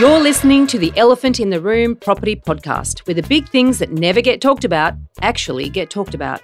You're listening to the Elephant in the Room Property Podcast, where the big things that never get talked about actually get talked about.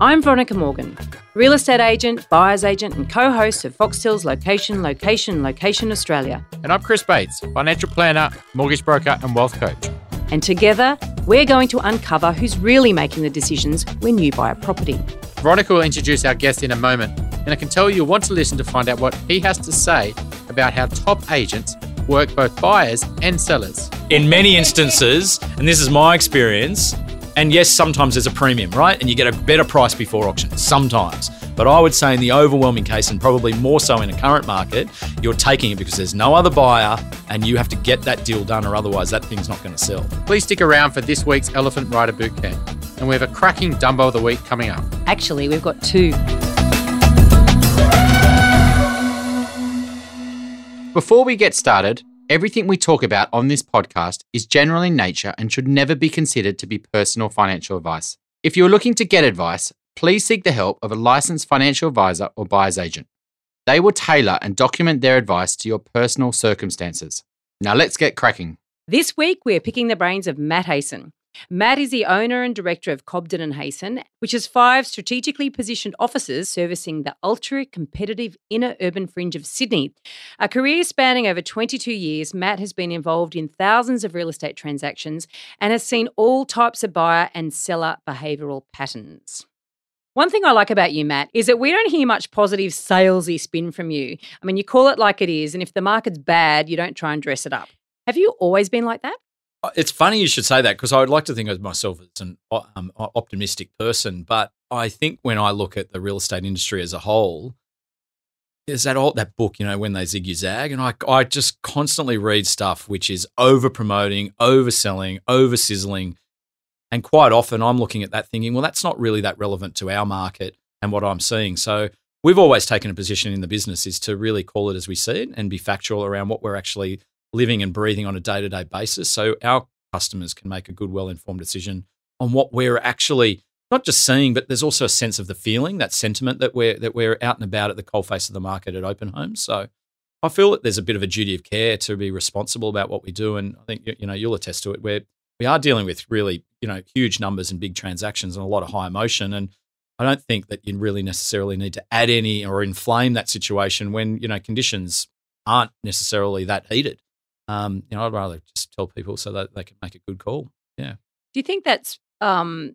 I'm Veronica Morgan, real estate agent, buyer's agent, and co host of Foxtel's Location, Location, Location Australia. And I'm Chris Bates, financial planner, mortgage broker, and wealth coach. And together, we're going to uncover who's really making the decisions when you buy a property. Veronica will introduce our guest in a moment, and I can tell you you'll want to listen to find out what he has to say about how top agents work both buyers and sellers. In many instances, and this is my experience, and yes, sometimes there's a premium, right? And you get a better price before auction, sometimes. But I would say in the overwhelming case, and probably more so in a current market, you're taking it because there's no other buyer and you have to get that deal done or otherwise that thing's not going to sell. Please stick around for this week's Elephant Rider Bootcamp. And we have a cracking Dumbo of the Week coming up. Actually, we've got two. Before we get started, everything we talk about on this podcast is general in nature and should never be considered to be personal financial advice. If you're looking to get advice, please seek the help of a licensed financial advisor or buyer's agent. They will tailor and document their advice to your personal circumstances. Now let's get cracking. This week, we're picking the brains of Matt Hayson. Matt is the owner and director of Cobden and Hayson, which has five strategically positioned offices servicing the ultra competitive inner urban fringe of Sydney. A career spanning over 22 years, Matt has been involved in thousands of real estate transactions and has seen all types of buyer and seller behavioural patterns. One thing I like about you, Matt, is that we don't hear much positive salesy spin from you. I mean, you call it like it is, and if the market's bad, you don't try and dress it up. Have you always been like that? Uh, It's funny you should say that because I would like to think of myself as an um, optimistic person, but I think when I look at the real estate industry as a whole, there's that old that book, you know, when they zig you zag, and I I just constantly read stuff which is over promoting, overselling, over sizzling, and quite often I'm looking at that thinking, well, that's not really that relevant to our market and what I'm seeing. So we've always taken a position in the business is to really call it as we see it and be factual around what we're actually living and breathing on a day to day basis. So our customers can make a good, well informed decision on what we're actually not just seeing, but there's also a sense of the feeling, that sentiment that we're that we're out and about at the coalface of the market at open homes. So I feel that there's a bit of a duty of care to be responsible about what we do, and I think you- know you'll attest to it. Where we are dealing with really you know huge numbers and big transactions and a lot of high emotion, and I don't think that you really necessarily need to add any or inflame that situation when you know conditions aren't necessarily that heated. Um, you know, I'd rather just tell people so that they can make a good call. Yeah. Do you think that's um,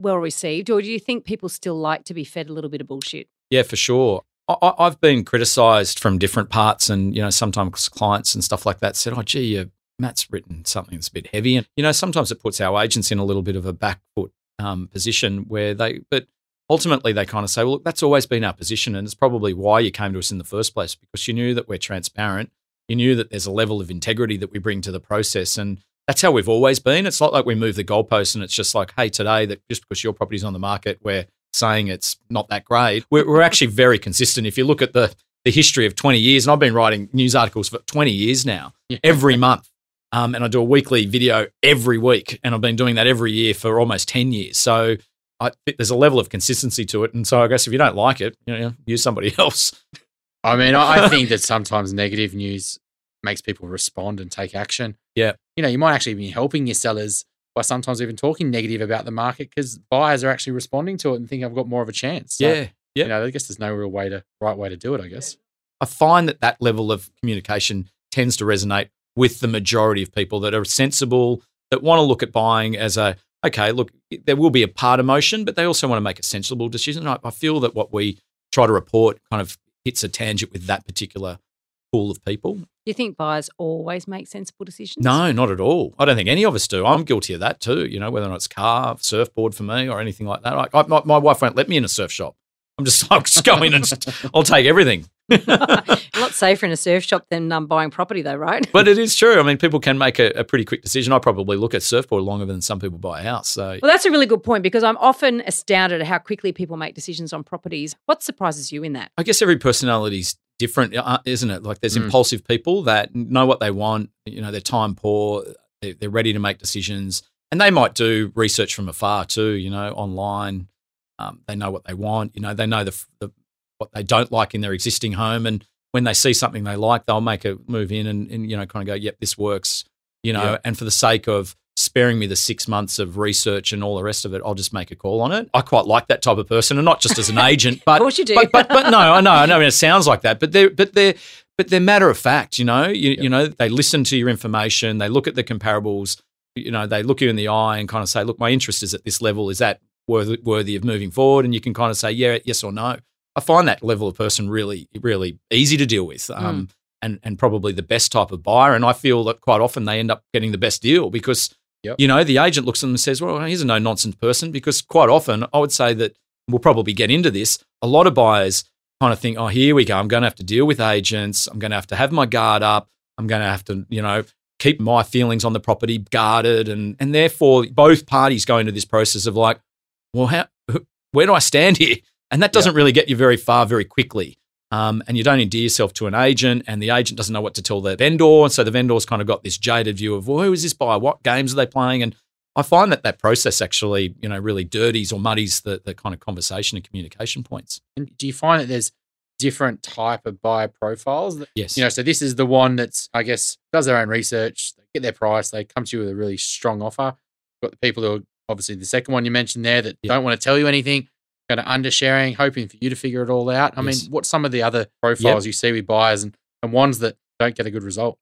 well received, or do you think people still like to be fed a little bit of bullshit? Yeah, for sure. I, I've been criticised from different parts, and you know, sometimes clients and stuff like that said, "Oh, gee, uh, Matt's written something that's a bit heavy," and you know, sometimes it puts our agents in a little bit of a back foot um, position where they, but ultimately they kind of say, "Well, look, that's always been our position, and it's probably why you came to us in the first place because you knew that we're transparent, you knew that there's a level of integrity that we bring to the process, and." That's how we've always been. It's not like we move the goalposts and it's just like, hey, today that just because your property's on the market, we're saying it's not that great. We're, we're actually very consistent. If you look at the the history of 20 years, and I've been writing news articles for 20 years now, every month. Um, and I do a weekly video every week, and I've been doing that every year for almost 10 years. So I there's a level of consistency to it. And so I guess if you don't like it, you know, use somebody else. I mean, I I think that sometimes negative news makes people respond and take action. Yeah. You know, you might actually be helping your sellers by sometimes even talking negative about the market because buyers are actually responding to it and think I've got more of a chance. So, yeah. Yeah. You know, I guess there's no real way to right way to do it. I guess. I find that that level of communication tends to resonate with the majority of people that are sensible, that want to look at buying as a, okay, look, there will be a part emotion, but they also want to make a sensible decision. I, I feel that what we try to report kind of hits a tangent with that particular pool of people. Do you think buyers always make sensible decisions? No, not at all. I don't think any of us do. I'm guilty of that too. You know, whether or not it's car, surfboard for me, or anything like that. I, I, my, my wife won't let me in a surf shop. I'm just, I'll just go in and just, I'll take everything. a lot safer in a surf shop than um, buying property, though, right? But it is true. I mean, people can make a, a pretty quick decision. I probably look at surfboard longer than some people buy a house. So Well, that's a really good point because I'm often astounded at how quickly people make decisions on properties. What surprises you in that? I guess every personality's different, uh, isn't it? Like there's Mm. impulsive people that know what they want. You know, they're time poor. They're, they're ready to make decisions, and they might do research from afar too. You know, online. Um, they know what they want. You know, they know the, the what they don't like in their existing home, and when they see something they like, they'll make a move in and, and you know kind of go, "Yep, this works." You know, Yeah. and for the sake of sparing me the six months of research and all the rest of it, I'll just make a call on it. I quite like that type of person, and not just as an agent, but Of course you do. but, but but no, I know, I know. I mean, it sounds like that, but they're but they're but they're matter of fact. You know, you, you know, they listen to your information, they look at the comparables. You know, they look you in the eye and kind of say, "Look, my interest is at this level. Is that worthy worthy of moving forward?" And you can kind of say, "Yeah, yes or no." I find that level of person really really easy to deal with. Um, and, and probably the best type of buyer. And I feel that quite often they end up getting the best deal because, Yep. you know, the agent looks at them and says, well, he's a no nonsense person. Because quite often, I would say that we'll probably get into this. A lot of buyers kind of think, oh, here we go. I'm going to have to deal with agents. I'm going to have to have my guard up. I'm going to have to, you know, keep my feelings on the property guarded. And, and therefore, both parties go into this process of like, well, how, where do I stand here? And that doesn't really get you very far very quickly. Um, and you don't endear yourself to an agent, and the agent doesn't know what to tell the vendor. And so the vendor's kind of got this jaded view of, well, who is this buyer? What games are they playing? And I find that that process actually, you know, really dirties or muddies the, the kind of conversation and communication points. And do you find that there's different type of buyer profiles? That, Yes. you know, so this is the one that's, I guess, does their own research, they get their price, they come to you with a really strong offer. Got the people who are obviously the second one you mentioned there that Yeah. don't want to tell you anything, kind of undersharing, hoping for you to figure it all out. I Yes. mean, what's some of the other profiles you see with buyers and, and ones that don't get a good result?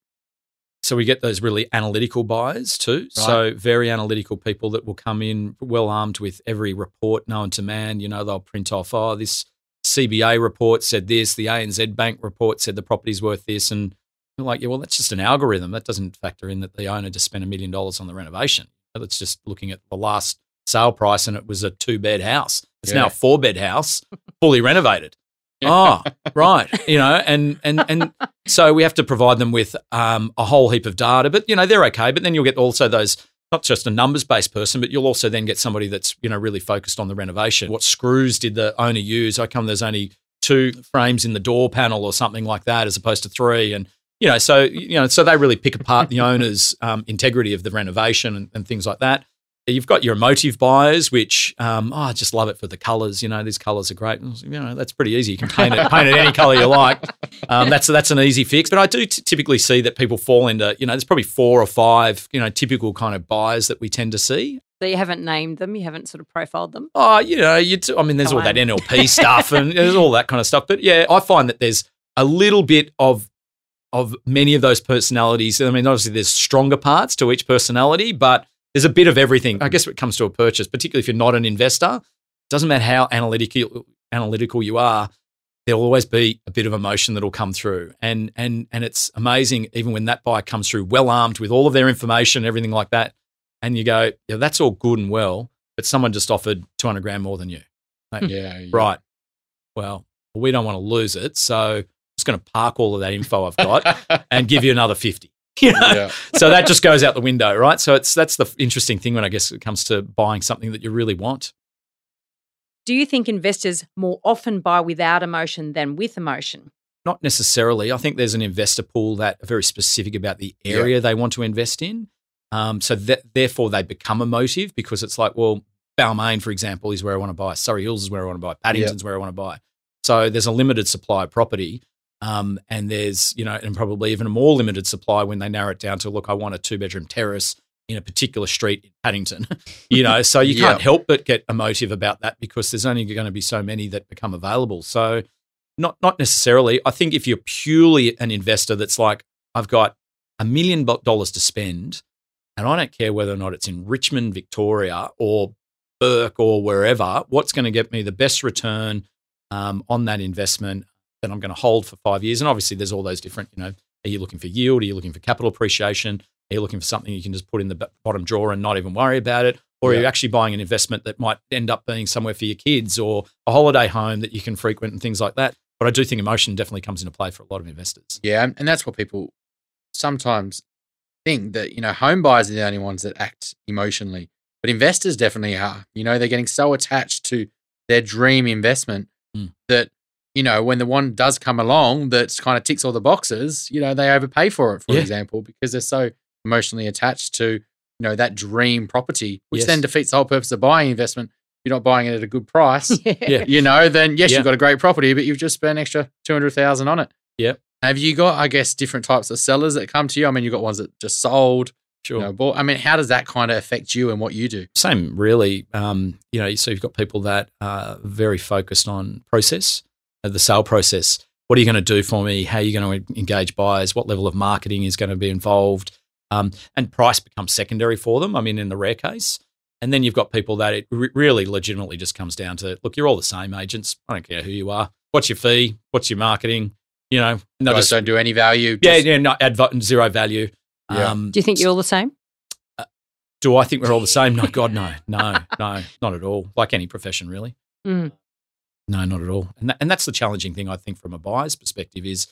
So we get those really analytical buyers too. So very analytical people that will come in well armed with every report known to man. You know, they'll print off, oh, this CBA report said this, the ANZ Bank report said the property's worth this, and you're like, yeah, well, that's just an algorithm. That doesn't factor in that the owner just spent a million dollars on the renovation. That's just looking at the last sale price, and it was a two bed house. It's now a four bed house, fully renovated. Oh, right. You know, and and and so we have to provide them with um, a whole heap of data. But you know, they're okay. But then you'll get also those not just a numbers based person, but you'll also then get somebody that's you know really focused on the renovation. What screws did the owner use? How come there's only two frames in the door panel or something like that, as opposed to three? And you know, so you know, so they really pick apart the owner's um, integrity of the renovation and, and things like that. You've got your emotive buyers, which um, oh, I just love it for the colours. You know, these colours are great. You know, that's pretty easy. You can paint it, paint it any colour you like. Um, that's that's an easy fix. But I do t- typically see that people fall into you know, there's probably four or five you know typical kind of buyers that we tend to see. So you haven't named them, you haven't sort of profiled them. Oh, you know, you t- I mean, there's Come all that. NLP stuff and there's all that kind of stuff. But yeah, I find that there's a little bit of of many of those personalities. I mean, obviously there's stronger parts to each personality, but there's a bit of everything. I guess when it comes to a purchase, particularly if you're not an investor, doesn't matter how analytical analytical you are, there'll always be a bit of emotion that'll come through. And and and it's amazing even when that buyer comes through well armed with all of their information, everything like that, and you go, yeah, that's all good and well, but someone just offered 200 grand more than you. Like, Yeah. yeah. Right. Well, we don't want to lose it, so going to park all of that info I've got and give you another 50. You know? yeah. So that just goes out the window, right? So it's that's the interesting thing when I guess it comes to buying something that you really want. Do you think investors more often buy without emotion than with emotion? Not necessarily. I think there's an investor pool that are very specific about the area they want to invest in. Um, so that, therefore, they become emotive because it's like, well, Balmain, for example, is where I want to buy. Surrey Hills is where I want to buy. Paddington's where I want to buy. So there's a limited supply of property. Um, and there's, you know, and probably even a more limited supply when they narrow it down to, look, I want a two bedroom terrace in a particular street in Paddington. you know, so you can't help but get emotive about that because there's only going to be so many that become available. So not not necessarily. I think if you're purely an investor that's like, I've got a million dollars to spend, and I don't care whether or not it's in Richmond, Victoria, or Bourke or wherever, what's going to get me the best return um, on that investment that I'm going to hold for five years? And obviously, there's all those different, you know, are you looking for yield? Are you looking for capital appreciation? Are you looking for something you can just put in the bottom drawer and not even worry about it? Or are you Yeah. actually buying an investment that might end up being somewhere for your kids or a holiday home that you can frequent and things like that? But I do think emotion definitely comes into play for a lot of investors. Yeah, and- and that's what people sometimes think that you know home buyers are the only ones that act emotionally, but investors definitely are. You know, they're getting so attached to their dream investment Mm. that you know when the one does come along that kind of ticks all the boxes, you know, they overpay for it, for Yeah. example, because they're so emotionally attached to you know that dream property, which Yes. then defeats the whole purpose of buying investment. If you're not buying it at a good price, Yeah. you know, then yes, Yeah. you've got a great property, but you've just spent an extra two hundred thousand on it. Yep. Have you got, I guess, different types of sellers that come to you? I mean, you've got ones that just sold, Sure. you know, bought. I mean, how does that kind of affect you and what you do? Same, really. Um, you know, so you've got people that are very focused on process, the sale process. What are you going to do for me? How are you going to engage buyers? What level of marketing is going to be involved? Um, and price becomes secondary for them. I mean, in the rare case. And then you've got people that it re- really legitimately just comes down to look, you're all the same agents. I don't care who you are. What's your fee? What's your marketing? You know, no, Guys just, don't do any value. yeah, just- yeah, no, add zero value. Yeah. Um, Do you think you're all the same? do I think we're all the same? No, God, no, no, no, not at all. Like any profession, really. Mm. No, not at all. And that, and that's the challenging thing I think from a buyer's perspective is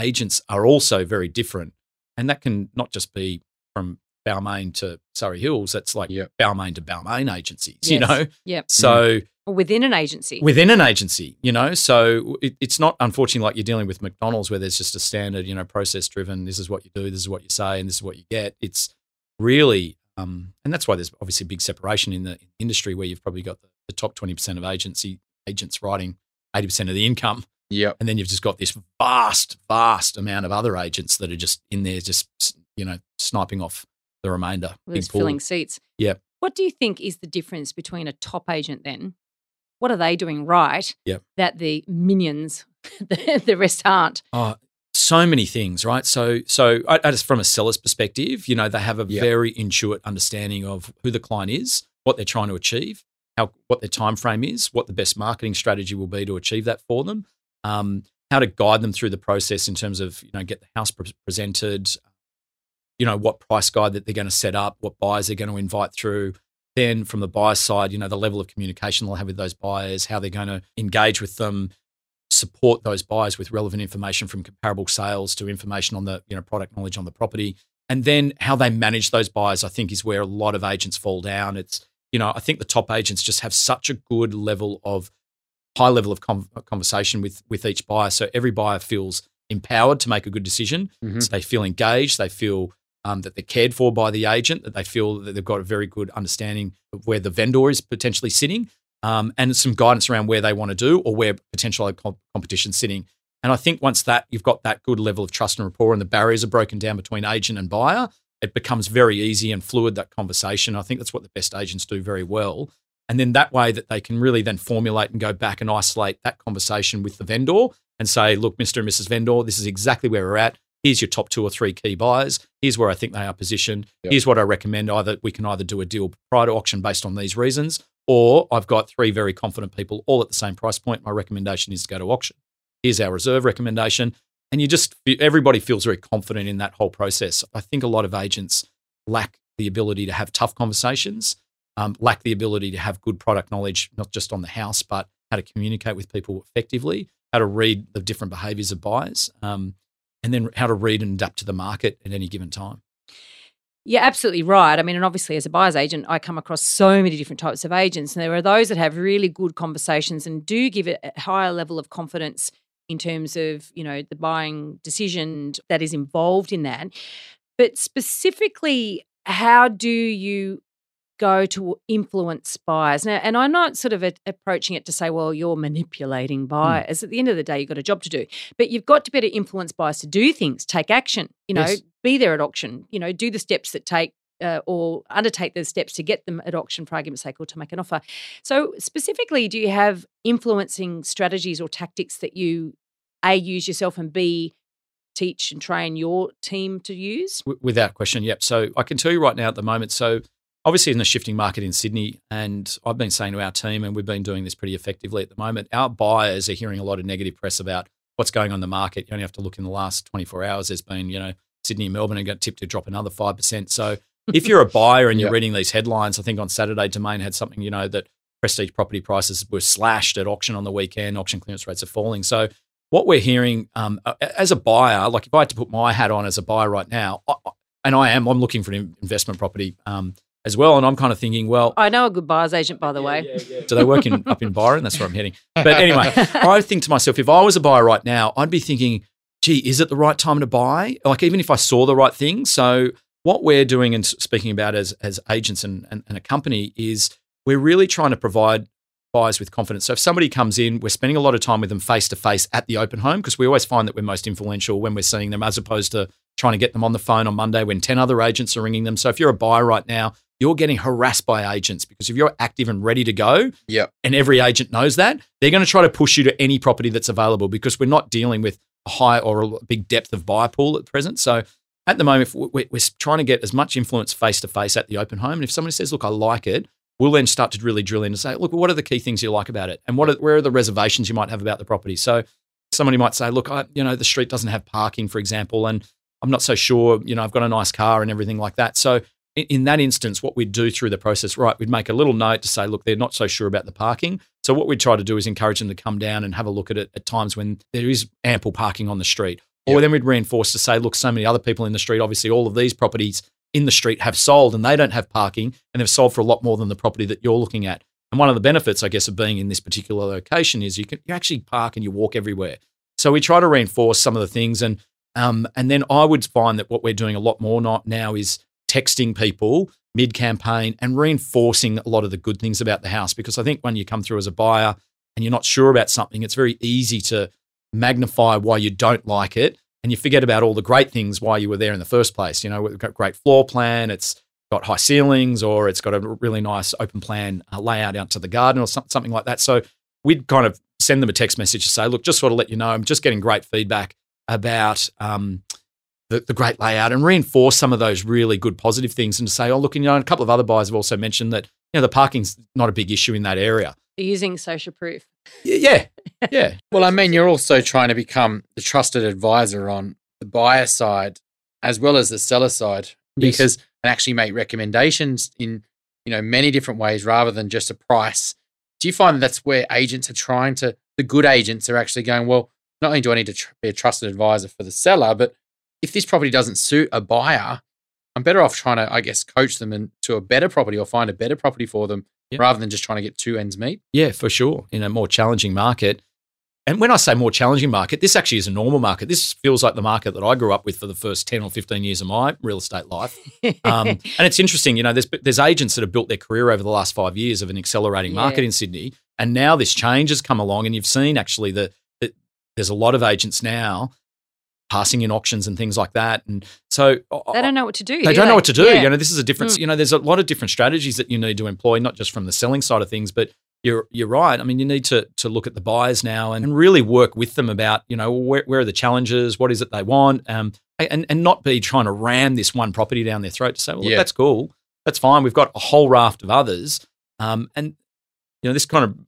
agents are also very different, and that can not just be from Balmain to Surrey Hills. That's like Yep. Balmain to Balmain agencies, you know. Yep. So Or within an agency. within an agency, you know, so it, it's not unfortunately like you're dealing with McDonald's where there's just a standard, you know, process driven. This is what you do, this is what you say, and this is what you get. It's really, um, and that's why there's obviously a big separation in the industry where you've probably got the, the top twenty percent of agency agents writing eighty percent of the income, Yeah. and then you've just got this vast, vast amount of other agents that are just in there, just you know, sniping off the remainder. There's Big filling seats. Yeah. What do you think is the difference between a top agent then? What are they doing right Yep. that the minions, the, the rest aren't? Oh, so many things, right? So, so I, I just from a seller's perspective, you know, they have a Yeah. very intuitive understanding of who the client is, what they're trying to achieve, how what their time frame is, what the best marketing strategy will be to achieve that for them, um, how to guide them through the process in terms of you know get the house pre- presented, you know what price guide that they're going to set up, what buyers they're going to invite through. Then from the buyer side, you know the level of communication they'll have with those buyers, how they're going to engage with them, support those buyers with relevant information from comparable sales to information on the you know product knowledge on the property and then how they manage those buyers i think is where a lot of agents fall down it's you know i think the top agents just have such a good level of high level of con conversation with with each buyer so every buyer feels empowered to make a good decision Mhm. so they feel engaged they feel um, that they're cared for by the agent that they feel that they've got a very good understanding of where the vendor is potentially sitting um, and some guidance around where they want to do or where potential com- competition sitting. And I think once that you've got that good level of trust and rapport and the barriers are broken down between agent and buyer, it becomes very easy and fluid that conversation. I think that's what the best agents do very well. And then that way that they can really then formulate and go back and isolate that conversation with the vendor and say, look, Mr. and Mrs. Vendor, this is exactly where we're at. Here's your top two or three key buyers. Here's where I think they are positioned. Yep. Here's what I recommend. Either we can either do a deal prior to auction based on these reasons, or I've got three very confident people all at the same price point. My recommendation is to go to auction. Here's our reserve recommendation. And you just, everybody feels very confident in that whole process. I think a lot of agents lack the ability to have tough conversations, um, lack the ability to have good product knowledge, not just on the house, but how to communicate with people effectively, how to read the different behaviors of buyers, um, and then how to read and adapt to the market at any given time. You're absolutely right. I mean, and obviously, as a buyer's agent, I come across so many different types of agents, and there are those that have really good conversations and do give it a higher level of confidence in terms of you know the buying decision that is involved in that. But specifically, how do you go to influence buyers now? And I'm not sort of a, approaching it to say, well, you're manipulating hmm. buyers. At the end of the day, you've got a job to do, but you've got to be able to influence buyers to do things, take action. You know, Yes. be there at auction. You know, do the steps that take. Uh, or undertake the steps to get them at auction, for argument's sake, or to make an offer. So, specifically, do you have influencing strategies or tactics that you a use yourself and b teach and train your team to use? Without question, yep. So I can tell you right now at the moment. So obviously in the shifting market in Sydney, and I've been saying to our team, and we've been doing this pretty effectively at the moment. Our buyers are hearing a lot of negative press about what's going on in the market. You only have to look in the last 24 hours. There's been, you know, Sydney and Melbourne are got tipped to drop another five percent. So if you're a buyer and you're Yep. reading these headlines, I think on Saturday Domain had something, you know, that prestige property prices were slashed at auction on the weekend. Auction clearance rates are falling. So what we're hearing um, uh, as a buyer, like if I had to put my hat on as a buyer right now, I, I- and I am, I'm looking for an investment property um, as well, and I'm kind of thinking, well, I know a good buyer's agent, by the way. do they work in up in Byron? That's where I'm heading. But anyway, I think to myself, if I was a buyer right now, I'd be thinking, gee, is it the right time to buy? Like even if I saw the right thing. So what we're doing and speaking about as as agents and, and, and a company is we're really trying to provide buyers with confidence. So if somebody comes in, we're spending a lot of time with them face to face at the open home because we always find that we're most influential when we're seeing them as opposed to trying to get them on the phone on Monday when 10 other agents are ringing them. So if you're a buyer right now, you're getting harassed by agents because if you're active and ready to go, Yep. and every agent knows that, they're going to try to push you to any property that's available because we're not dealing with a high or a big depth of buyer pool at present. So at the moment, we- we're trying to get as much influence face to face at the open home. And if somebody says, look, I like it, we'll then start to really drill in and say, look, what are the key things you like about it? And what are, where are the reservations you might have about the property? So somebody might say, look, I, you know, the street doesn't have parking, for example, and I'm not so sure, you know, I've got a nice car and everything like that. So in, in that instance, what we'd do through the process, right, we'd make a little note to say, look, they're not so sure about the parking. So what we'd try to do is encourage them to come down and have a look at it at times when there is ample parking on the street. Or Yep. then we'd reinforce to say, look, so many other people in the street, obviously all of these properties in the street have sold and they don't have parking and they've sold for a lot more than the property that you're looking at. And one of the benefits, I guess, of being in this particular location is you can you actually park and you walk everywhere. So we try to reinforce some of the things, and um, and then I would find that what we're doing a lot more not now is texting people mid campaign and reinforcing a lot of the good things about the house. Because I think when you come through as a buyer and you're not sure about something, it's very easy to magnify why you don't like it, and you forget about all the great things why you were there in the first place. You know, we've got great floor plan. It's got high ceilings, or it's got a really nice open plan uh, layout out to the garden, or something like that. So we'd kind of send them a text message to say, look, just sort of let you know, I'm just getting great feedback about um, the, the great layout and reinforce some of those really good positive things and to say, oh, look, you know, a couple of other buyers have also mentioned that, you know, the parking's not a big issue in that area. Using social proof. Yeah. Yeah. Well, I mean, you're also trying to become the trusted advisor on the buyer side as well as the seller side Yes. because and actually make recommendations in you know many different ways rather than just a price. Do you find that that's where agents are trying to the good agents are actually going well? Not only do I need to tr- be a trusted advisor for the seller, but if this property doesn't suit a buyer, I'm better off trying to, I guess, coach them into a better property or find a better property for them Rather than just trying to get two ends meet. Yeah, for sure. In a more challenging market. And when I say more challenging market, this actually is a normal market. This feels like the market that I grew up with for the first 10 or 15 years of my real estate life. Um, and it's interesting, you know, there's, there's agents that have built their career over the last five years of an accelerating market Yeah. in Sydney. And now this change has come along, and you've seen actually that, that there's a lot of agents now passing in auctions and things like that. And so they don't know what to do. they do don't know what to do. Yeah. You know, this is a difference. You know, there's a lot of different strategies that you need to employ, not just from the selling side of things, but you're you're right. I mean, you need to to look at the buyers now and really work with them about you know where, where are the challenges, what is it they want, um, and and not be trying to ram this one property down their throat to say, well, look, that's cool, that's fine. We've got a whole raft of others, um, and you know, this kind of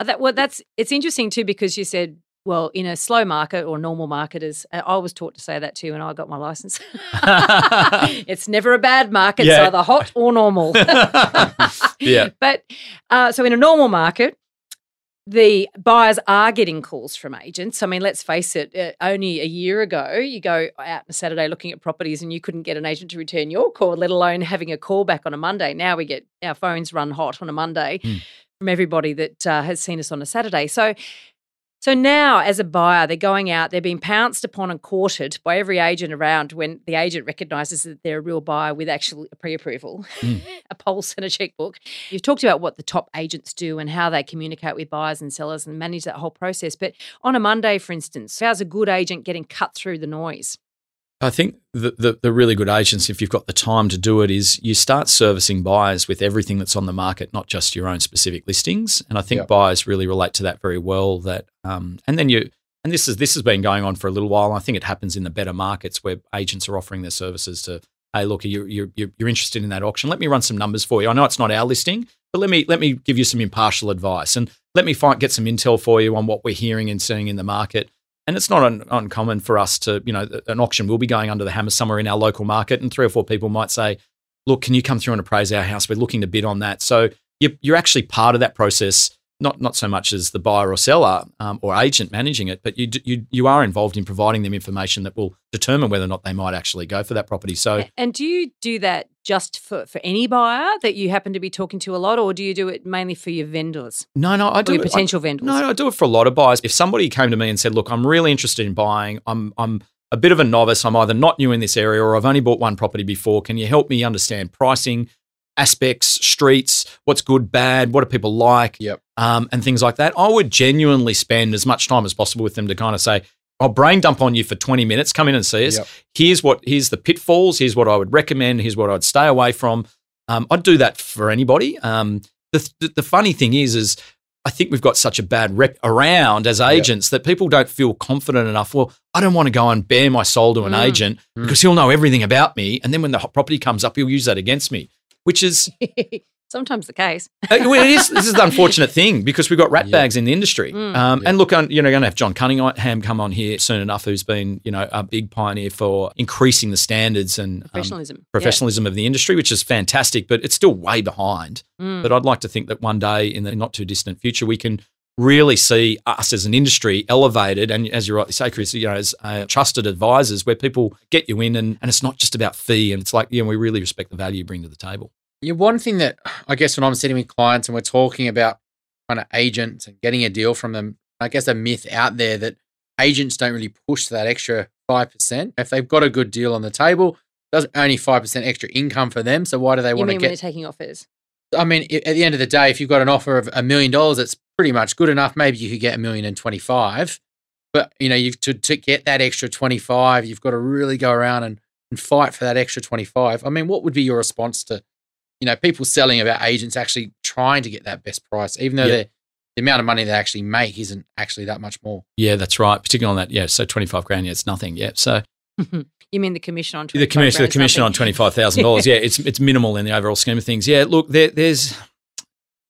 Uh, That, well, that's it's interesting too because you said, well, in a slow market or normal market, uh, I was taught to say that too when I got my license. it's never a bad market; it's either hot or normal. yeah, But uh, so in a normal market, the buyers are getting calls from agents. I mean, let's face it, uh, only a year ago, you go out on a Saturday looking at properties and you couldn't get an agent to return your call, let alone having a call back on a Monday. Now we get our phones run hot on a Monday Mm. from everybody that uh, has seen us on a Saturday. So, so now, as a buyer, they're going out, they're being pounced upon and courted by every agent around when the agent recognises that they're a real buyer with actual a pre approval, Mm. a pulse and a checkbook. You've talked about what the top agents do and how they communicate with buyers and sellers and manage that whole process. But on a Monday, for instance, how's a good agent getting cut through the noise? I think the, the, the really good agents, if you've got the time to do it, is you start servicing buyers with everything that's on the market, not just your own specific listings. And I think Yep. buyers really relate to that very well. That um, and then you and this is this has been going on for a little while. I think it happens in the better markets where agents are offering their services to, hey, look, you're you're you're interested in that auction. Let me run some numbers for you. I know it's not our listing, but let me let me give you some impartial advice and let me find get some intel for you on what we're hearing and seeing in the market. And it's not un- uncommon for us to, you know, an auction will be going under the hammer somewhere in our local market, and three or four people might say, "Look, can you come through and appraise our house? We're looking to bid on that." So you're actually part of that process, not not so much as the buyer or seller um, or agent managing it, but you, you you are involved in providing them information that will determine whether or not they might actually go for that property. So And do you do that just for, for any buyer that you happen to be talking to a lot, or do you do it mainly for your vendors no, no, I do it- I- potential vendors? No, no, I do it for a lot of buyers. If somebody came to me and said, "Look, I'm really interested in buying. I'm I'm a bit of a novice. I'm either not new in this area or I've only bought one property before. Can you help me understand pricing? Aspects, streets, what's good, bad, what do people like, Yep. um, and things like that. I would genuinely spend as much time as possible with them to kind of say, I'll brain dump on you for 20 minutes. Come in and see us. Yep. Here's what here's the pitfalls. Here's what I would recommend. Here's what I'd stay away from. Um, I'd do that for anybody. Um, the, the the funny thing is, is I think we've got such a bad rep around as Yep. agents that people don't feel confident enough. Well, I don't want to go and bare my soul to an Mm. agent Mm. because he'll know everything about me, and then when the property comes up, he'll use that against me. Which is Sometimes the case. uh, well, it is. This is the unfortunate thing because we've got rat Yeah. bags in the industry. Mm. Um, Yeah. And look, I'm, you know, going to have John Cunningham come on here soon enough, who's been, you know, a big pioneer for increasing the standards and um, Professionalism. Yeah. professionalism of the industry, which is fantastic, but it's still way behind. Mm. But I'd like to think that one day in the not too distant future, we can really see us as an industry elevated and as you rightly say chris you know as uh, trusted advisors where people get you in and, and it's not just about fee and it's like you know we really respect the value you bring to the table Yeah, one thing that I guess when I'm sitting with clients and we're talking about kind of agents and getting a deal from them, I guess a myth out there that agents don't really push that extra five percent. If they've got a good deal on the table, that's only five percent extra income for them. So why do they you want to mean when they're get? taking offers? I mean, at the end of the day, if you've got an offer of a million dollars, it's pretty much good enough. Maybe you could get a million and twenty five, but you know, you've to to get that extra twenty five, you've got to really go around and, and fight for that extra twenty five. I mean, what would be your response to, you know, people selling about agents actually trying to get that best price, even though Yeah. they're the amount of money they actually make isn't actually that much more. yeah that's right particularly on that yeah so 25 grand yeah it's nothing yeah so mm-hmm. you mean the commission on The 25 commission, the commission on twenty five thousand dollars. Yeah, it's it's minimal in the overall scheme of things. Yeah, look, there, there's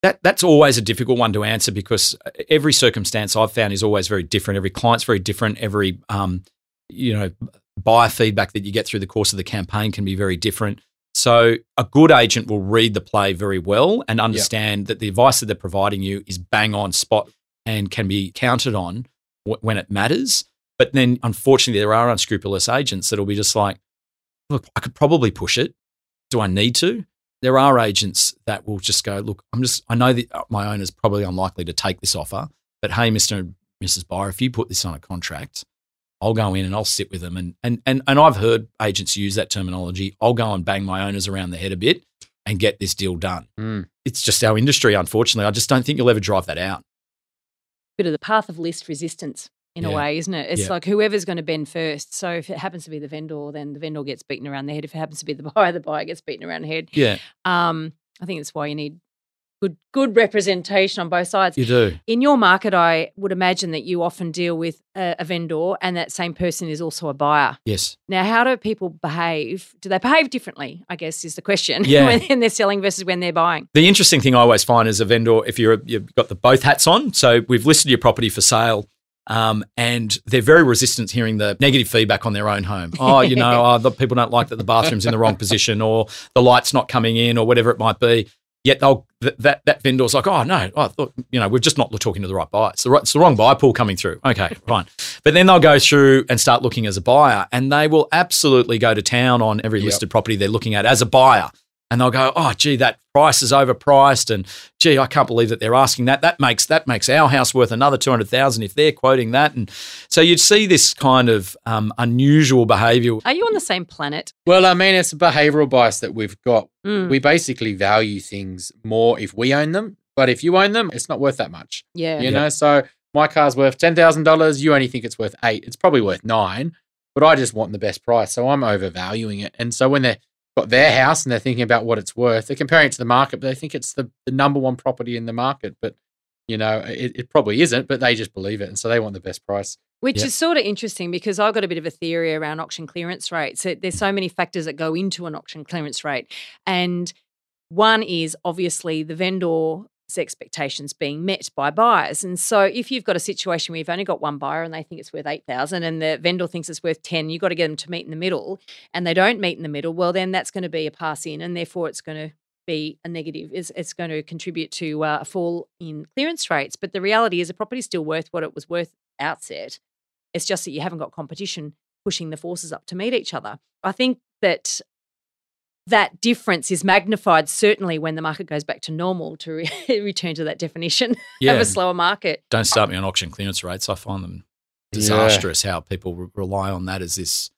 that that's always a difficult one to answer because every circumstance I've found is always very different. Every client's very different. Every um, you know, buyer feedback that you get through the course of the campaign can be very different. So a good agent will read the play very well and understand that the advice that they're providing you is bang on spot and can be counted on w- when it matters. But then, unfortunately, there are unscrupulous agents that'll be just like, look, I could probably push it. Do I need to? There are agents that will just go, look, I'm just, I know that my owner's probably unlikely to take this offer, but hey, Mr. and Mrs. Buyer, if you put this on a contract, I'll go in and I'll sit with them. And, and, and, and I've heard agents use that terminology. I'll go and bang my owners around the head a bit and get this deal done. Mm. It's just our industry, unfortunately. I just don't think you'll ever drive that out. bit of the path of least resistance in a way, isn't it? It's Yeah. like whoever's going to bend first. So if it happens to be the vendor, then the vendor gets beaten around the head. If it happens to be the buyer, the buyer gets beaten around the head. Yeah, Um, I think that's why you need good good representation on both sides. you do. In your market, I would imagine that you often deal with a, a vendor, and that same person is also a buyer. Yes. Now, how do people behave? Do they behave differently? I guess is the question. Yeah. when they're selling versus when they're buying. The interesting thing I always find as a vendor, if you're you've got the both hats on, so we've listed your property for sale, um, and they're very resistant to hearing the negative feedback on their own home. Oh, you know, oh, the people don't like that the bathroom's in the wrong position, or the light's not coming in, or whatever it might be. Yet they'll th- that that vendor's like, oh no, I thought you know we're just not talking to the right buyer. It's the right, it's the wrong buyer pool coming through. Okay, fine. But then they'll go through and start looking as a buyer, and they will absolutely go to town on every Yep. listed property they're looking at as a buyer and they'll go, "Oh, gee, that price is overpriced," and "Gee, I can't believe that they're asking that. That makes that makes our house worth another two hundred thousand if they're quoting that." And so you'd see this kind of um, unusual behaviour. Are you on the same planet? Well, I mean, it's a behavioral bias that we've got. Mm, We basically value things more if we own them, but if you own them, it's not worth that much. yeah. You Yeah. know, so my car's worth ten thousand dollars. You only think it's worth eight. It's probably worth nine, but I just want the best price, so I'm overvaluing it. And so when they've got their house and they're thinking about what it's worth, they're comparing it to the market, but they think it's the, the number one property in the market. But you know, it, it probably isn't. But they just believe it, and so they want the best price. Which Yeah. is sort of interesting because I've got a bit of a theory around auction clearance rates. So there's so many factors that go into an auction clearance rate. And one is obviously the vendor's expectations being met by buyers. And so if you've got a situation where you've only got one buyer and they think it's worth 8,000 and the vendor thinks it's worth 10, you've got to get them to meet in the middle and they don't meet in the middle, well then that's going to be a pass in and therefore it's going to be a negative. It's, it's going to contribute to uh, a fall in clearance rates. But the reality is the property's still worth what it was worth outset. It's just that you haven't got competition pushing the forces up to meet each other. I think that that difference is magnified certainly when the market goes back to normal to re- return to that definition Yeah, of a slower market. don't start me on auction clearance rates. I find them disastrous how people re- rely on that as this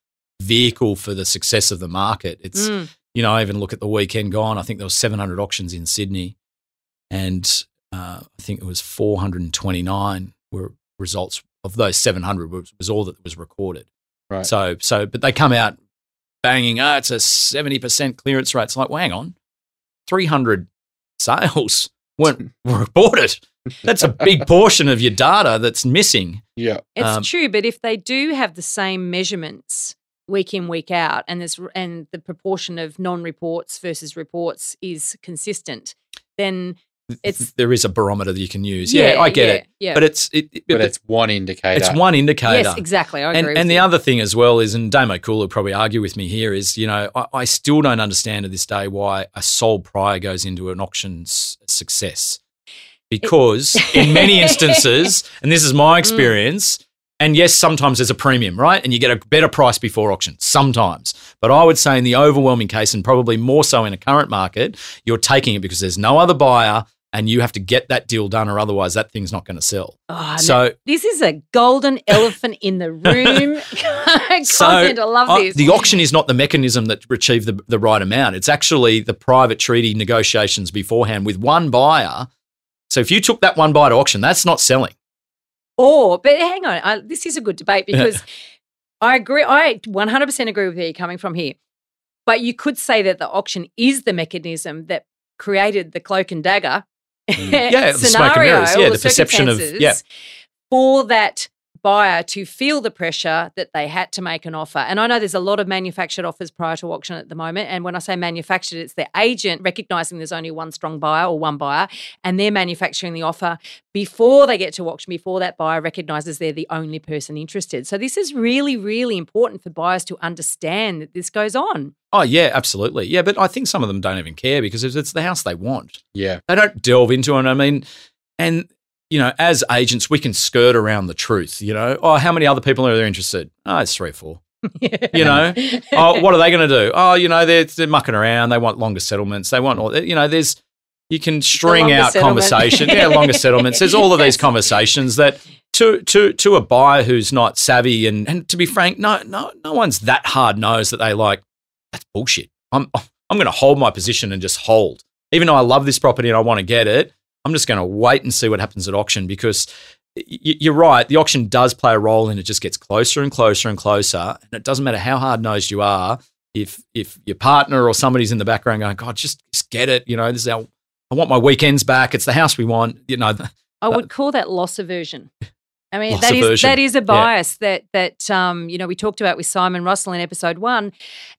vehicle for the success of the market. It's Mm. You know, I even look at the weekend gone. I think there was 700 auctions in Sydney, and uh, I think it was 429 were results of those 700 was, was all that was recorded. Right. So, so, but they come out banging, oh, it's a 70% clearance rate. It's like, well, hang on, 300 sales weren't reported. That's a big portion of your data that's missing. yeah. It's Um, true, but if they do have the same measurements week in week out, and there's and the proportion of non-reports versus reports is consistent, then It's- there is a barometer that you can use. Yeah, I get yeah, it. Yeah, But it's it, it- But it's one indicator. it's one indicator. yes, exactly. I agree. And, with and the you. other thing as well is, and Damo Cool will probably argue with me here, is you know I, I still don't understand to this day why a sole prior goes into an auction's success, because in many instances, and this is my mm. experience, and yes, sometimes there's a premium, right, and you get a better price before auction, sometimes. But I would say in the overwhelming case, and probably more so in a current market, you're taking it because there's no other buyer. And you have to get that deal done, or otherwise that thing's not going to sell. Oh, no, So this is a golden elephant in the room content. So, I love uh, this. the auction is not the mechanism that achieve the, the right amount. It's actually the private treaty negotiations beforehand with one buyer. So if you took that one buyer to auction, that's not selling. Or, but hang on, I, this is a good debate because I agree. I 100% agree with where you're coming from here. But you could say that the auction is the mechanism that created the cloak and dagger Mm. Yeah, the smoke and scenario, mirrors. Yeah, the perception of- yeah. for that buyer to feel the pressure that they had to make an offer. And I know there's a lot of manufactured offers prior to auction at the moment. And when I say manufactured, it's the agent recognizing there's only one strong buyer or one buyer, and they're manufacturing the offer before they get to auction, before that buyer recognizes they're the only person interested. So this is really, really important for buyers to understand that this goes on. Oh, yeah, absolutely. Yeah, but I think some of them don't even care because it's- it's the house they want. yeah. They don't delve into it. I mean, and, you know, as agents, we can skirt around the truth. You know, oh, how many other people are there interested? Oh, it's three or four. You know, oh, what are they going to do? Oh, you know, they're, they're mucking around. They want longer settlements. They want all, eh, you know, there's, you can string out settlement. conversation. yeah, longer settlements. There's all of these conversations that to, to, to a buyer who's not savvy and, and to be frank, no, no, no one's that hard nosed that they like, that's bullshit. I'm, I'm going to hold my position and just hold. Even though I love this property and I want to get it, I'm just going to wait and see what happens at auction because you're right. The auction does play a role and it just gets closer and closer and closer. And it doesn't matter how hard nosed you are. If if your partner or somebody's in the background going, God, just, just get it. You know, this is our, I want my weekends back. It's the house we want. You know, I would call that loss aversion. I mean, Loss that is that is a Yeah. bias that that um, you know we talked about with Simon Russell in episode one,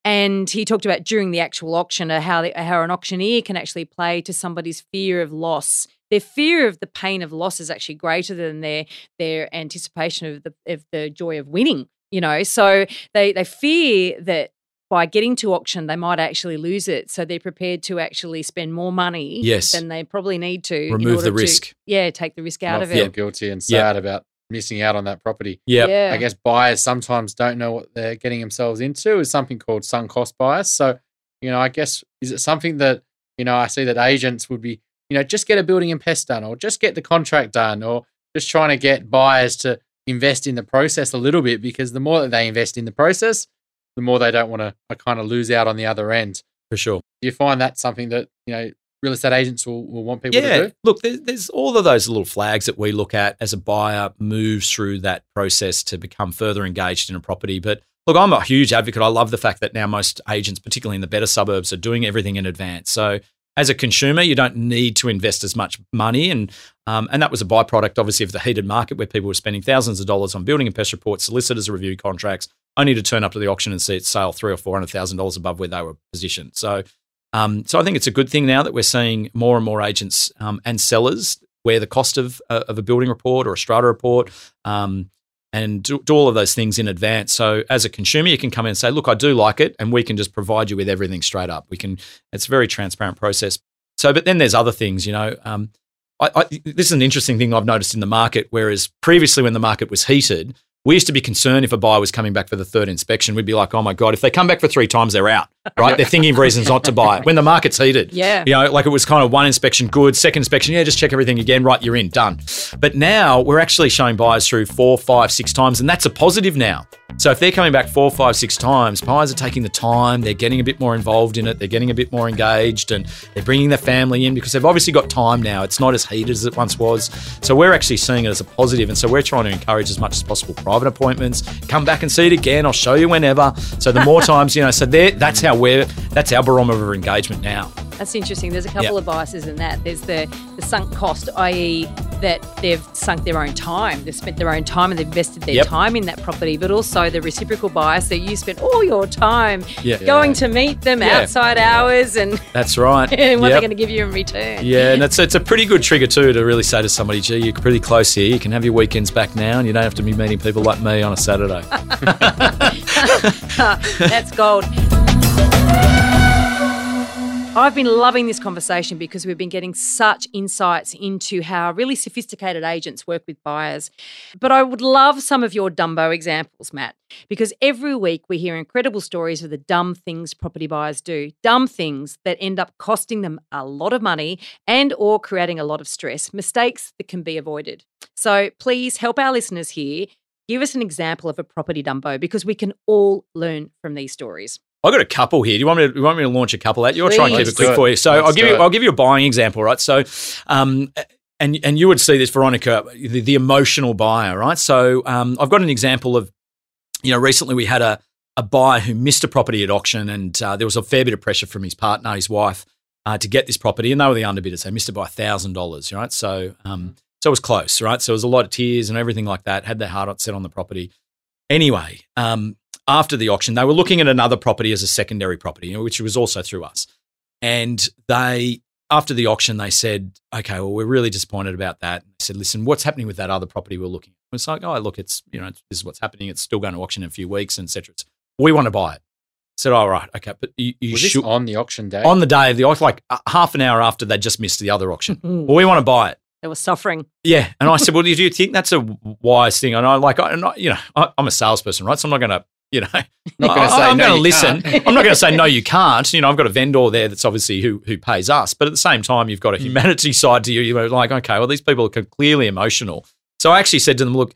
and he talked about during the actual auction uh, how the, how an auctioneer can actually play to somebody's fear of loss. Their fear of the pain of loss is actually greater than their their anticipation of the of the joy of winning. You know, so they they fear that by getting to auction they might actually lose it, so they're prepared to actually spend more money Yes. than they probably need to in remove order the to- risk. yeah, take the risk out Not of feel it. guilty and Yeah. sad about missing out on that property. Yeah. Yeah. I guess buyers sometimes don't know what they're getting themselves into is something called sunk cost bias. So, you know, I guess is it something that, you know, I see that agents would be, you know, just get a building and pest done or just get the contract done or just trying to get buyers to invest in the process a little bit because the more that they invest in the process, the more they don't want to uh, kind of lose out on the other end. For sure. Do you find that something that, you know, real estate agents will, will want people to Yeah, do? look, there's, there's all of those little flags that we look at as a buyer moves through that process to become further engaged in a property. But look, I'm a huge advocate. I love the fact that now most agents, particularly in the better suburbs, are doing everything in advance. So as a consumer, you don't need to invest as much money, and um, and that was a byproduct, obviously, of the heated market where people were spending thousands of dollars on building and pest reports, solicitors review contracts, only to turn up to the auction and see it sale three or four hundred thousand dollars above where they were positioned. So um, so I think it's a good thing now that we're seeing more and more agents um, and sellers wear the cost of, uh, of a building report or a strata report um, and do, do all of those things in advance. So as a consumer, you can come in and say, look, I do like it, and we can just provide you with everything straight up. We can. It's a very transparent process. So, but then there's other things, you know. Um, I, I, this is an interesting thing I've noticed in the market. Whereas previously, when the market was heated, we used to be concerned if a buyer was coming back for the third inspection. We'd be like, oh my God, if they come back for three times, they're out, right? they're thinking of reasons not to buy it. When the market's heated, Yeah. you know, like it was kind of one inspection, good. Second inspection, yeah, just check everything again. Right, you're in, done. But now we're actually showing buyers through four, five, six times, and that's a positive now. So if they're coming back four, five, six times, buyers are taking the time, they're getting a bit more involved in it, they're getting a bit more engaged, and they're bringing their family in because they've obviously got time now. It's not as heated as it once was. So we're actually seeing it as a positive, and so we're trying to encourage as much as possible private appointments. Come back and see it again. I'll show you whenever. So the more times, you know, so there, that's how we're that's our barometer of engagement now. That's interesting. There's a couple Yep. of biases in that. There's the, the sunk cost, i.e., that they've sunk their own time. They've spent their own time and they've invested their Yep. time in that property, but also the reciprocal bias that you spent all your time Yeah. going to meet them Yeah. outside hours and, That's right. and what Yep. they're going to give you in return. Yeah, and it's it's a pretty good trigger too to really say to somebody, "Gee, you're pretty close here. You can have your weekends back now, and you don't have to be meeting people like me on a Saturday." That's gold. I've been loving this conversation because we've been getting such insights into how really sophisticated agents work with buyers. But I would love some of your Dumbo examples, Matt, because every week we hear incredible stories of the dumb things property buyers do, dumb things that end up costing them a lot of money and or creating a lot of stress, mistakes that can be avoided. So please help our listeners here Give us an example of a property Dumbo because we can all learn from these stories. I've got a couple here. Do you want me to, you want me to launch a couple at you? I'll try and keep it quick for you. So Let's I'll give you it. I'll give you a buying example, right? So, um, and and you would see this, Veronica, the, the emotional buyer, right? So um, I've got an example of, you know, recently we had a a buyer who missed a property at auction, and uh, there was a fair bit of pressure from his partner, his wife, uh, to get this property, and they were the underbidders. They missed it by thousand dollars, right? So, um, so it was close, right? So it was a lot of tears and everything like that. Had their heart set on the property. Anyway, um, after the auction, they were looking at another property as a secondary property, which was also through us. And they, after the auction, they said, "Okay, well, we're really disappointed about that." They said, "Listen, what's happening with that other property we're looking?" at? It's like, "Oh, look, it's you know, this is what's happening. It's still going to auction in a few weeks, and etc." We want to buy it. I said, "All right, okay, but you, you should." on the auction day? on the day of the auction, like uh, half an hour after they just missed the other auction. Well, we want to buy it. They were suffering. Yeah, and I said, "Well, do you think that's a wise thing?" And I like, I, and I- you know, I, I'm a salesperson, right? So I'm not going to, you know, Not gonna I- say, I'm "No, going to listen. I'm not going to say no, you can't. You know, I've got a vendor there that's obviously who who pays us, but at the same time, you've got a Hmm. humanity side to you. You're like, okay, well, these people are clearly emotional. So I actually said to them, look.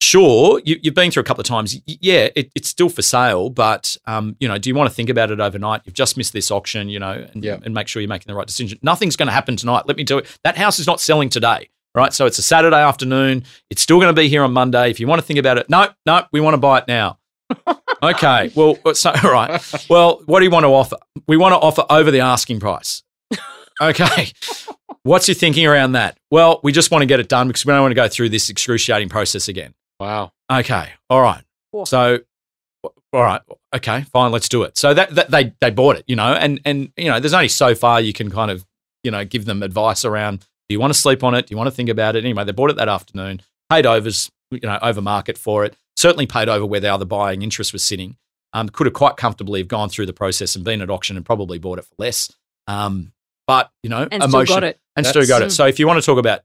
Sure, you, you've been through a couple of times. Yeah, it, it's still for sale, but um, you know, do you want to think about it overnight? You've just missed this auction, you know, and, Yeah. and make sure you're making the right decision. Nothing's going to happen tonight. Let me do it. that house is not selling today right? So it's a Saturday afternoon. It's still going to be here on Monday. If you want to think about it, no, no, we want to buy it now. okay, well, so, all right. Well, what do you want to offer? We want to offer over the asking price. Okay. What's your thinking around that? Well, we just want to get it done because we don't want to go through this excruciating process again. Wow. Okay. All right. Whoa. So, all right. Okay. Fine. Let's do it. So that, that they they bought it, you know, and and you know, there's only so far you can kind of you know give them advice around. Do you want to sleep on it? Do you want to think about it? Anyway, they bought it that afternoon. Paid overs, you know, over market for it. Certainly paid over where the other buying interest was sitting. Um, could have quite comfortably have gone through the process and been at auction and probably bought it for less. Um, but you know, And emotion still got it. and still got it. So if you want to talk about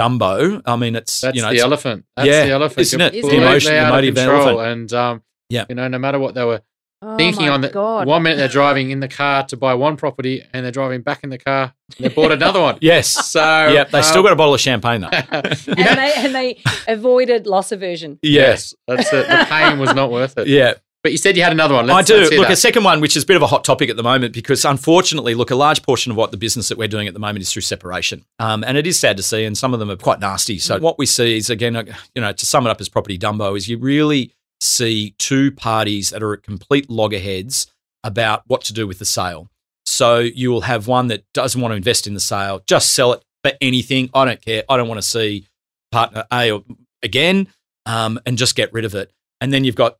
Dumbo, I mean, it's That's you know, the it's- elephant. That's Yeah, the elephant. isn't it? The Completely emotion- the out of motive control. elephant. And um, Yeah. you know, no matter what they were Oh thinking my on the God. one minute they're driving in the car to buy one property, and they're driving back in the car and they bought another one. yes, So yeah, they still um, got a bottle of champagne though. and, yeah. they, and they avoided loss aversion. Yes, Yes, that's it. The pain was not worth it. yeah, But you said you had another one. I Let's, do. let's Look, that. a second one, which is a bit of a hot topic at the moment, because unfortunately, look, a large portion of what the business that we're doing at the moment is through separation, um, and it is sad to see, and some of them are quite nasty. So what we see is again, uh, you know, to sum it up as property Dumbo, is you really see two parties that are at complete loggerheads about what to do with the sale. So you will have one that doesn't want to invest in the sale, just sell it for anything. I don't care. I don't want to see partner A again, um, and just get rid of it. And then you've got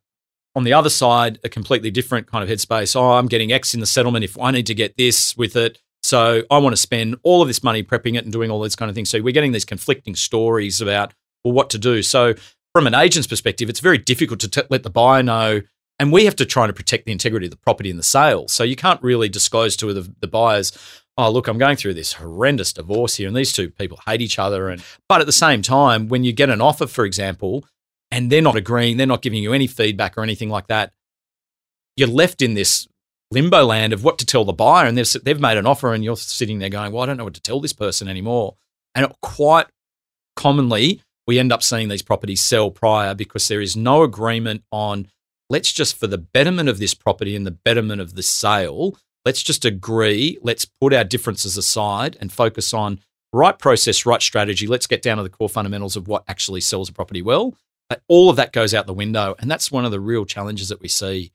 on the other side a completely different kind of headspace. Oh, I'm getting X in the settlement if I need to get this with it. So I want to spend all of this money prepping it and doing all these kind of things. So we're getting these conflicting stories about well what to do. So from an agent's perspective, it's very difficult to t- let the buyer know. And we have to try to protect the integrity of the property and the sale. So you can't really disclose to the, the buyers, oh, look, I'm going through this horrendous divorce here, and these two people hate each other. And but at the same time, when you get an offer, for example, and they're not agreeing, they're not giving you any feedback or anything like that, you're left in this limbo land of what to tell the buyer. And they've, they've made an offer, and you're sitting there going, well, I don't know what to tell this person anymore. And quite commonly we end up seeing these properties sell prior because there is no agreement on let's just for the betterment of this property and the betterment of the sale, let's just agree, let's put our differences aside and focus on right process, right strategy. Let's get down to the core fundamentals of what actually sells a property well. All of that goes out the window. And that's one of the real challenges that we see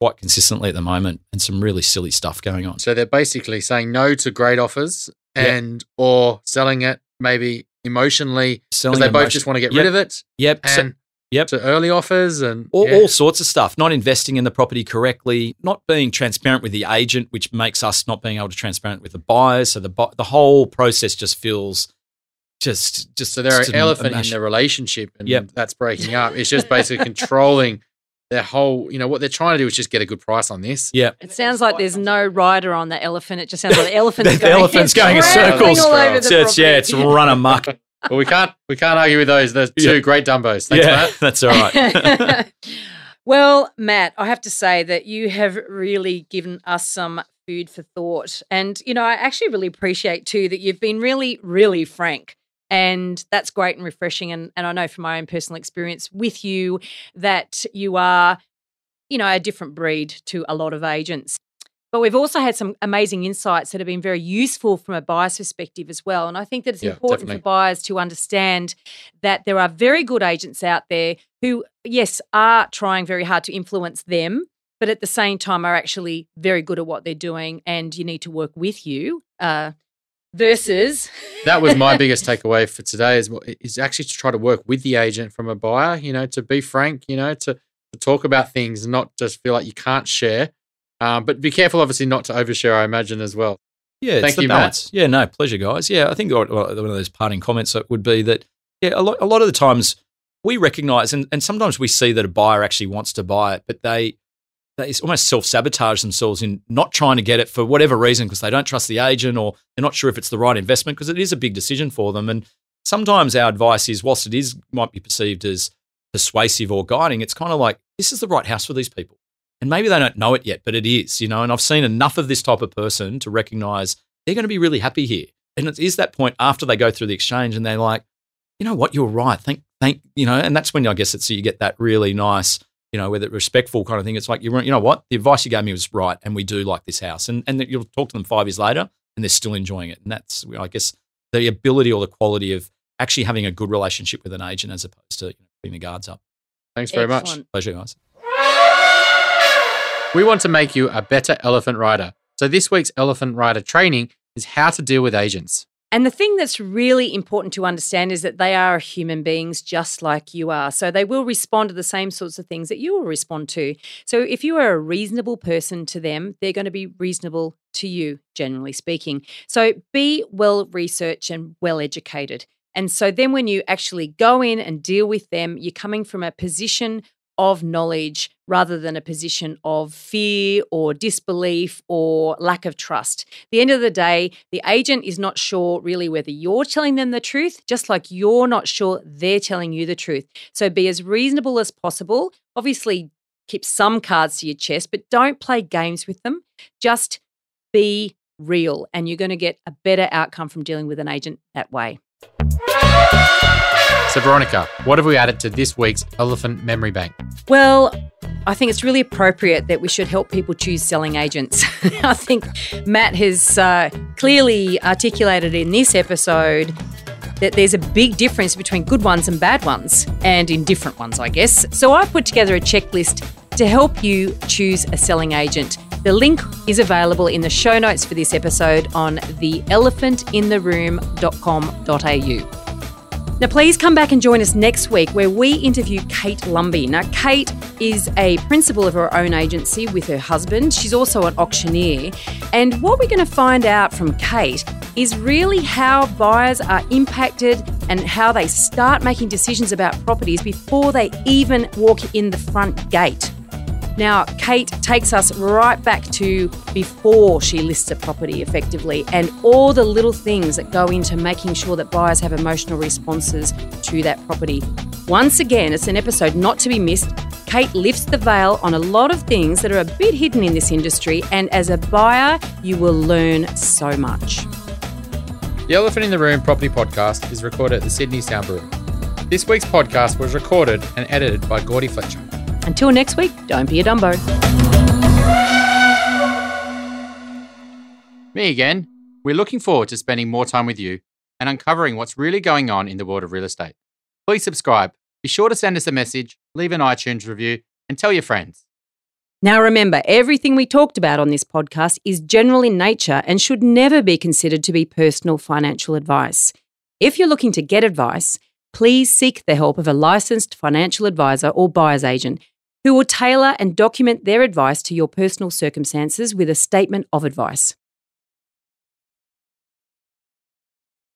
quite consistently at the moment and some really silly stuff going on. So they're basically saying no to great offers and or selling it maybe emotionally because they both emotion- just want to get Yep. rid of it Yep. So- and yep. to early offers and all, yeah. all sorts of stuff, not investing in the property correctly, not being transparent with the agent, which makes us not being able to transparent with the buyers. So the the whole process just feels just just so they're just an elephant mash. in the relationship and Yep. that's breaking up. It's just basically controlling their whole, you know, what they're trying to do is just get a good price on this. Yeah, It sounds like there's no rider on the elephant. It just sounds like the elephant's the, going, elephant's going in circles. all over the So it's, yeah, it's run amok. Well, we can't we can't argue with those. There's two Yeah. great dumbos. Thanks, yeah, Matt. that's all right. well, Matt, I have to say that you have really given us some food for thought. And, you know, I actually really appreciate too that you've been really, really frank. And that's great and refreshing. And, and I know from my own personal experience with you that you are, you know, a different breed to a lot of agents. But we've also had some amazing insights that have been very useful from a buyer's perspective as well. And I think that it's Yeah, important definitely. for buyers to understand that there are very good agents out there who, yes, are trying very hard to influence them, but at the same time are actually very good at what they're doing and you need to work with you. Uh, versus that was my biggest takeaway for today is, is actually to try to work with the agent from a buyer, you know, to be frank, you know, to, to talk about things and not just feel like you can't share. Um, but be careful, obviously, not to overshare, I imagine, as well. Yeah, it's Thank the you, Matt. Yeah, no, pleasure, guys. Yeah, I think one one of those parting comments would be that, yeah, a lot, a lot of the times we recognize, and, and sometimes we see that a buyer actually wants to buy it, but they, they almost self sabotage themselves in not trying to get it for whatever reason because they don't trust the agent or they're not sure if it's the right investment because it is a big decision for them. And sometimes our advice is, whilst it is might be perceived as persuasive or guiding, it's kind of like this is the right house for these people. And maybe they don't know it yet, but it is, you know. And I've seen enough of this type of person to recognize they're going to be really happy here. And it is that point after they go through the exchange and they're like, you know what, you're right. Thank, thank, you know. And that's when I guess it's so you get that really nice, you know, with it respectful kind of thing. It's like you, you know what, the advice you gave me was right, and we do like this house. And and you'll talk to them five years later, and they're still enjoying it. And that's, I guess, the ability or the quality of actually having a good relationship with an agent as opposed to you know, putting the guards up. Thanks very much. Pleasure, guys. We want to make you a better elephant rider. So this week's elephant rider training is how to deal with agents. And the thing that's really important to understand is that they are human beings just like you are. So they will respond to the same sorts of things that you will respond to. So if you are a reasonable person to them, they're going to be reasonable to you, generally speaking. So be well researched and well educated. And so then when you actually go in and deal with them, you're coming from a position of knowledge rather than a position of fear or disbelief or lack of trust. At the end of the day, the agent is not sure really whether you're telling them the truth, just like you're not sure they're telling you the truth. So be as reasonable as possible. Obviously, keep some cards to your chest, but don't play games with them. Just be real, and you're going to get a better outcome from dealing with an agent that way. So Veronica, what have we added to this week's elephant memory bank? Well, I think it's really appropriate that we should help people choose selling agents. I think Matt has uh, clearly articulated in this episode that there's a big difference between good ones and bad ones, and indifferent ones, I guess. So I put together a checklist to help you choose a selling agent. The link is available in the show notes for this episode on theelephantintheroom.com.au. Now, please come back and join us next week where we interview Kate Lumby. Now, Kate is a principal of her own agency with her husband. She's also an auctioneer. And what we're going to find out from Kate is really how buyers are impacted and how they start making decisions about properties before they even walk in the front gate. Now, Kate takes us right back to before she lists a property effectively and all the little things that go into making sure that buyers have emotional responses to that property. Once again, it's an episode not to be missed. Kate lifts the veil on a lot of things that are a bit hidden in this industry, and as a buyer, you will learn so much. The Elephant in the Room property podcast is recorded at the Sydney Sound Brewery. This week's podcast was recorded and edited by Gordy Fletcher. Until next week, don't be a Dumbo. Me again. We're looking forward to spending more time with you and uncovering what's really going on in the world of real estate. Please subscribe. Be sure to send us a message, leave an iTunes review, and tell your friends. Now, remember, everything we talked about on this podcast is general in nature and should never be considered to be personal financial advice. If you're looking to get advice, please seek the help of a licensed financial advisor or buyer's agent who will tailor and document their advice to your personal circumstances with a statement of advice.